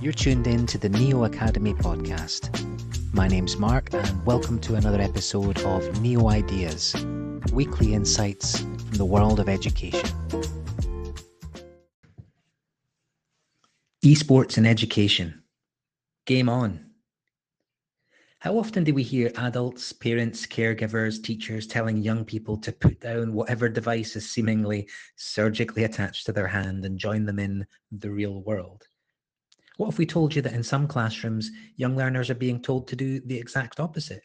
You're tuned in to the Neo Academy podcast. My name's Mark, and welcome to another episode of Neo Ideas weekly insights from the world of education. Esports and education. Game on. How often do we hear adults, parents, caregivers, teachers telling young people to put down whatever device is seemingly surgically attached to their hand and join them in the real world? What if we told you that in some classrooms, young learners are being told to do the exact opposite?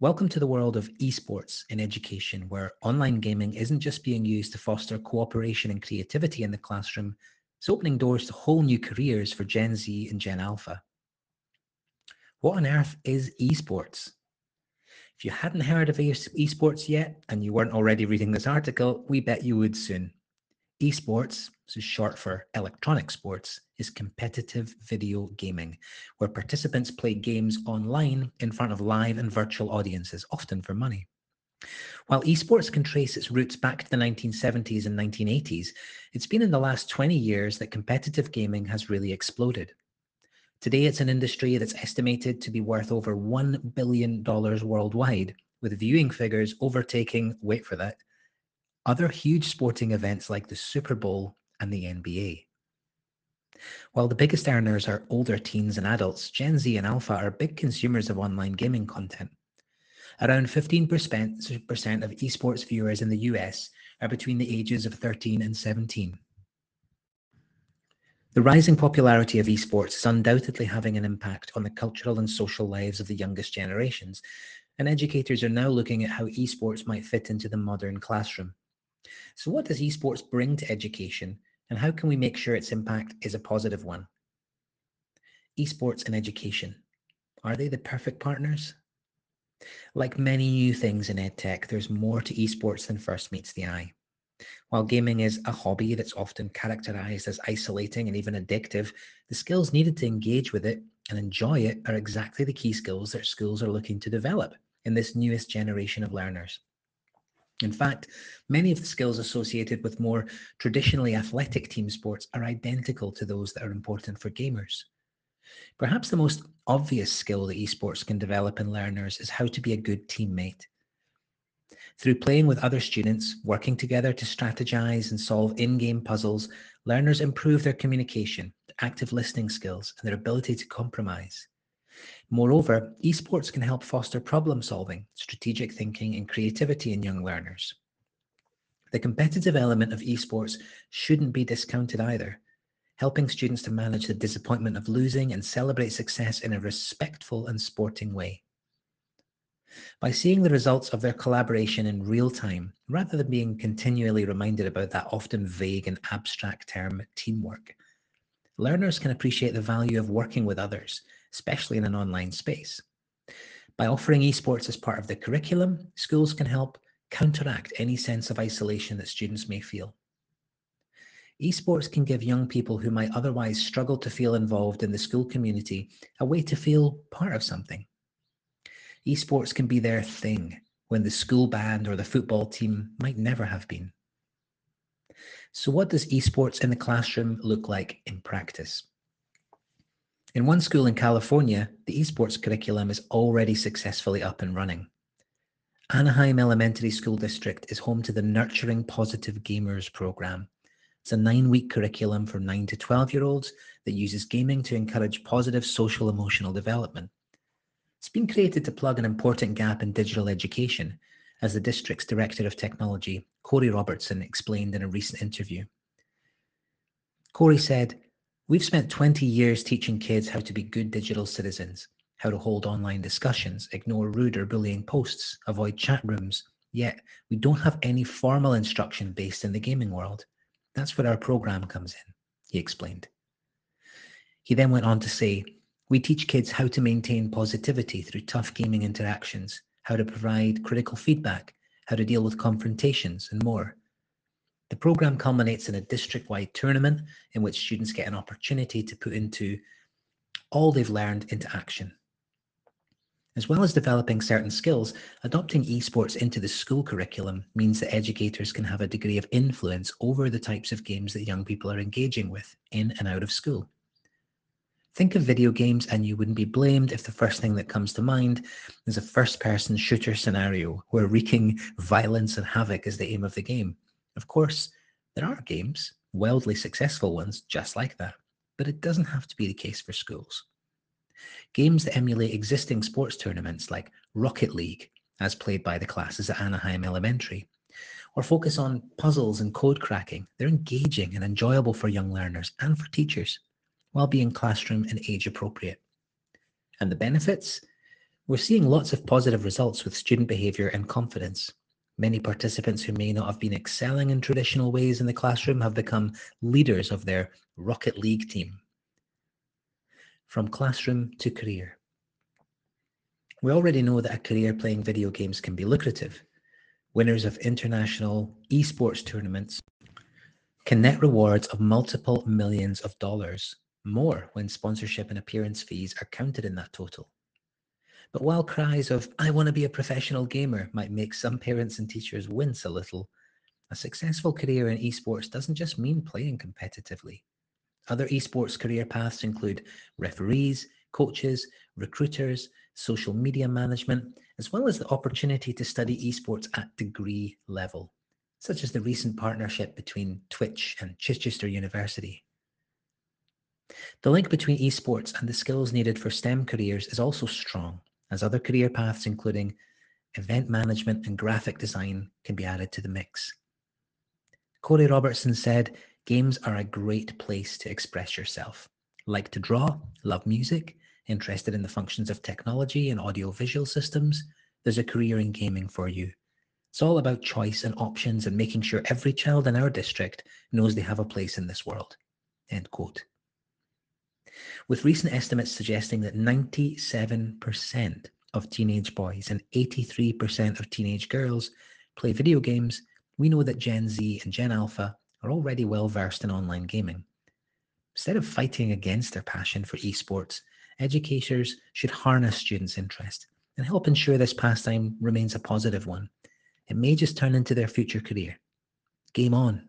Welcome to the world of esports in education, where online gaming isn't just being used to foster cooperation and creativity in the classroom, it's opening doors to whole new careers for Gen Z and Gen Alpha. What on earth is esports? If you hadn't heard of esports yet and you weren't already reading this article, we bet you would soon. Esports, this is short for electronic sports, is competitive video gaming, where participants play games online in front of live and virtual audiences, often for money. While esports can trace its roots back to the 1970s and 1980s, it's been in the last 20 years that competitive gaming has really exploded. Today, it's an industry that's estimated to be worth over $1 billion worldwide, with viewing figures overtaking, wait for that, other huge sporting events like the Super Bowl and the NBA. While the biggest earners are older teens and adults, Gen Z and Alpha are big consumers of online gaming content. Around 15% of esports viewers in the US are between the ages of 13 and 17. The rising popularity of esports is undoubtedly having an impact on the cultural and social lives of the youngest generations, and educators are now looking at how esports might fit into the modern classroom. So, what does esports bring to education, and how can we make sure its impact is a positive one? Esports and education are they the perfect partners? Like many new things in edtech, there's more to esports than first meets the eye. While gaming is a hobby that's often characterized as isolating and even addictive, the skills needed to engage with it and enjoy it are exactly the key skills that schools are looking to develop in this newest generation of learners. In fact, many of the skills associated with more traditionally athletic team sports are identical to those that are important for gamers. Perhaps the most obvious skill that esports can develop in learners is how to be a good teammate. Through playing with other students, working together to strategize and solve in game puzzles, learners improve their communication, active listening skills, and their ability to compromise. Moreover, esports can help foster problem solving, strategic thinking, and creativity in young learners. The competitive element of esports shouldn't be discounted either, helping students to manage the disappointment of losing and celebrate success in a respectful and sporting way. By seeing the results of their collaboration in real time, rather than being continually reminded about that often vague and abstract term teamwork, learners can appreciate the value of working with others, especially in an online space. By offering esports as part of the curriculum, schools can help counteract any sense of isolation that students may feel. Esports can give young people who might otherwise struggle to feel involved in the school community a way to feel part of something esports can be their thing when the school band or the football team might never have been. So, what does esports in the classroom look like in practice? In one school in California, the esports curriculum is already successfully up and running. Anaheim Elementary School District is home to the Nurturing Positive Gamers program. It's a nine week curriculum for 9 to 12 year olds that uses gaming to encourage positive social emotional development. It's been created to plug an important gap in digital education, as the district's Director of Technology, Corey Robertson, explained in a recent interview. Corey said, We've spent 20 years teaching kids how to be good digital citizens, how to hold online discussions, ignore rude or bullying posts, avoid chat rooms, yet we don't have any formal instruction based in the gaming world. That's where our program comes in, he explained. He then went on to say, we teach kids how to maintain positivity through tough gaming interactions, how to provide critical feedback, how to deal with confrontations, and more. The program culminates in a district wide tournament in which students get an opportunity to put into all they've learned into action. As well as developing certain skills, adopting esports into the school curriculum means that educators can have a degree of influence over the types of games that young people are engaging with in and out of school. Think of video games, and you wouldn't be blamed if the first thing that comes to mind is a first person shooter scenario where wreaking violence and havoc is the aim of the game. Of course, there are games, wildly successful ones, just like that, but it doesn't have to be the case for schools. Games that emulate existing sports tournaments like Rocket League, as played by the classes at Anaheim Elementary, or focus on puzzles and code cracking, they're engaging and enjoyable for young learners and for teachers while being classroom and age appropriate. And the benefits? We're seeing lots of positive results with student behaviour and confidence. Many participants who may not have been excelling in traditional ways in the classroom have become leaders of their Rocket League team. From classroom to career. We already know that a career playing video games can be lucrative. Winners of international esports tournaments can net rewards of multiple millions of dollars more when sponsorship and appearance fees are counted in that total. But while cries of, I want to be a professional gamer might make some parents and teachers wince a little, a successful career in esports doesn't just mean playing competitively. Other esports career paths include referees, coaches, recruiters, social media management, as well as the opportunity to study esports at degree level, such as the recent partnership between Twitch and Chichester University. The link between esports and the skills needed for STEM careers is also strong, as other career paths, including event management and graphic design, can be added to the mix. Corey Robertson said, Games are a great place to express yourself. Like to draw, love music, interested in the functions of technology and audio-visual systems, there's a career in gaming for you. It's all about choice and options and making sure every child in our district knows they have a place in this world. End quote with recent estimates suggesting that 97% of teenage boys and 83% of teenage girls play video games, we know that Gen Z and Gen Alpha are already well versed in online gaming. Instead of fighting against their passion for esports, educators should harness students' interest and help ensure this pastime remains a positive one. It may just turn into their future career. Game on.